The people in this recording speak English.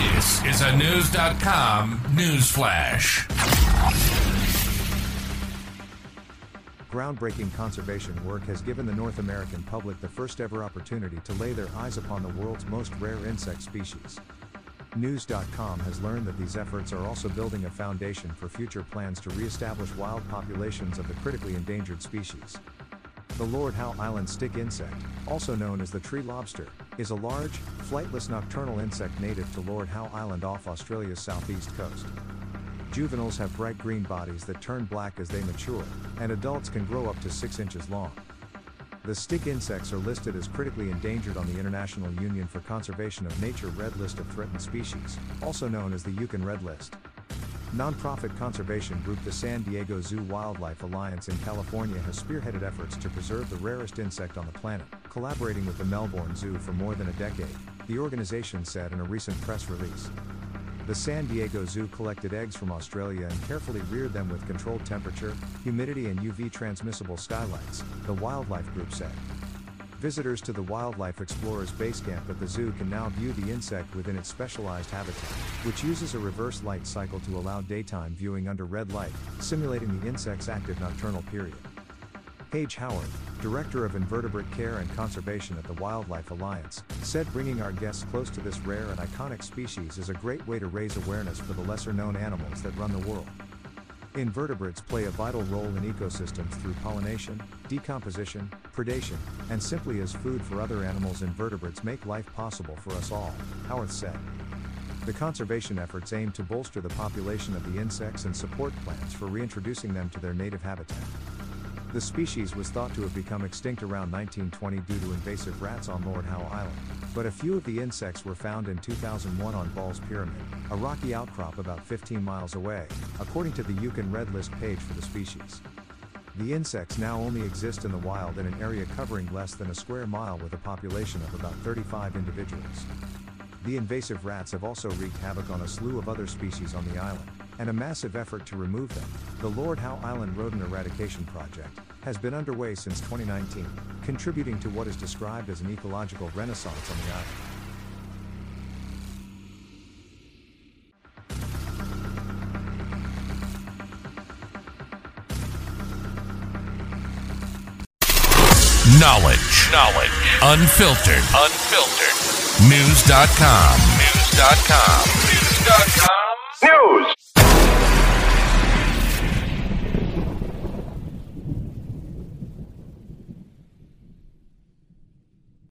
This is a News.com news flash. Groundbreaking conservation work has given the North American public the first ever opportunity to lay their eyes upon the world's most rare insect species. News.com has learned that these efforts are also building a foundation for future plans to re-establish wild populations of the critically endangered species. The Lord Howe Island stick insect, also known as the tree lobster, is a large, flightless nocturnal insect native to Lord Howe Island off Australia's southeast coast. Juveniles have bright green bodies that turn black as they mature, and adults can grow up to 6 inches long. The stick insects are listed as critically endangered on the International Union for Conservation of Nature Red List of Threatened Species, also known as the IUCN Red List. Nonprofit conservation group the San Diego Zoo Wildlife Alliance in California has spearheaded efforts to preserve the rarest insect on the planet, collaborating with the Melbourne Zoo for more than a decade, the organization said in a recent press release. The San Diego Zoo collected eggs from Australia and carefully reared them with controlled temperature, humidity, and UV transmissible skylights, the wildlife group said. Visitors to the Wildlife Explorers Base Camp at the zoo can now view the insect within its specialized habitat, which uses a reverse light cycle to allow daytime viewing under red light, simulating the insect's active nocturnal period. Paige Howard, Director of Invertebrate Care and Conservation at the Wildlife Alliance, said bringing our guests close to this rare and iconic species is a great way to raise awareness for the lesser known animals that run the world. Invertebrates play a vital role in ecosystems through pollination, decomposition, predation, and simply as food for other animals. Invertebrates make life possible for us all, Howard said. The conservation efforts aim to bolster the population of the insects and support plans for reintroducing them to their native habitat. The species was thought to have become extinct around 1920 due to invasive rats on Lord Howe Island, but a few of the insects were found in 2001 on Ball's Pyramid, a rocky outcrop about 15 miles away, according to the IUCN Red List page for the species. The insects now only exist in the wild in an area covering less than a square mile with a population of about 35 individuals. The invasive rats have also wreaked havoc on a slew of other species on the island, and a massive effort to remove them, the Lord Howe Island Rodent Eradication Project, has been underway since 2019, contributing to what is described as an ecological renaissance on the island. Knowledge. Knowledge. Unfiltered. Unfiltered. News.com. News.com. News.com. News.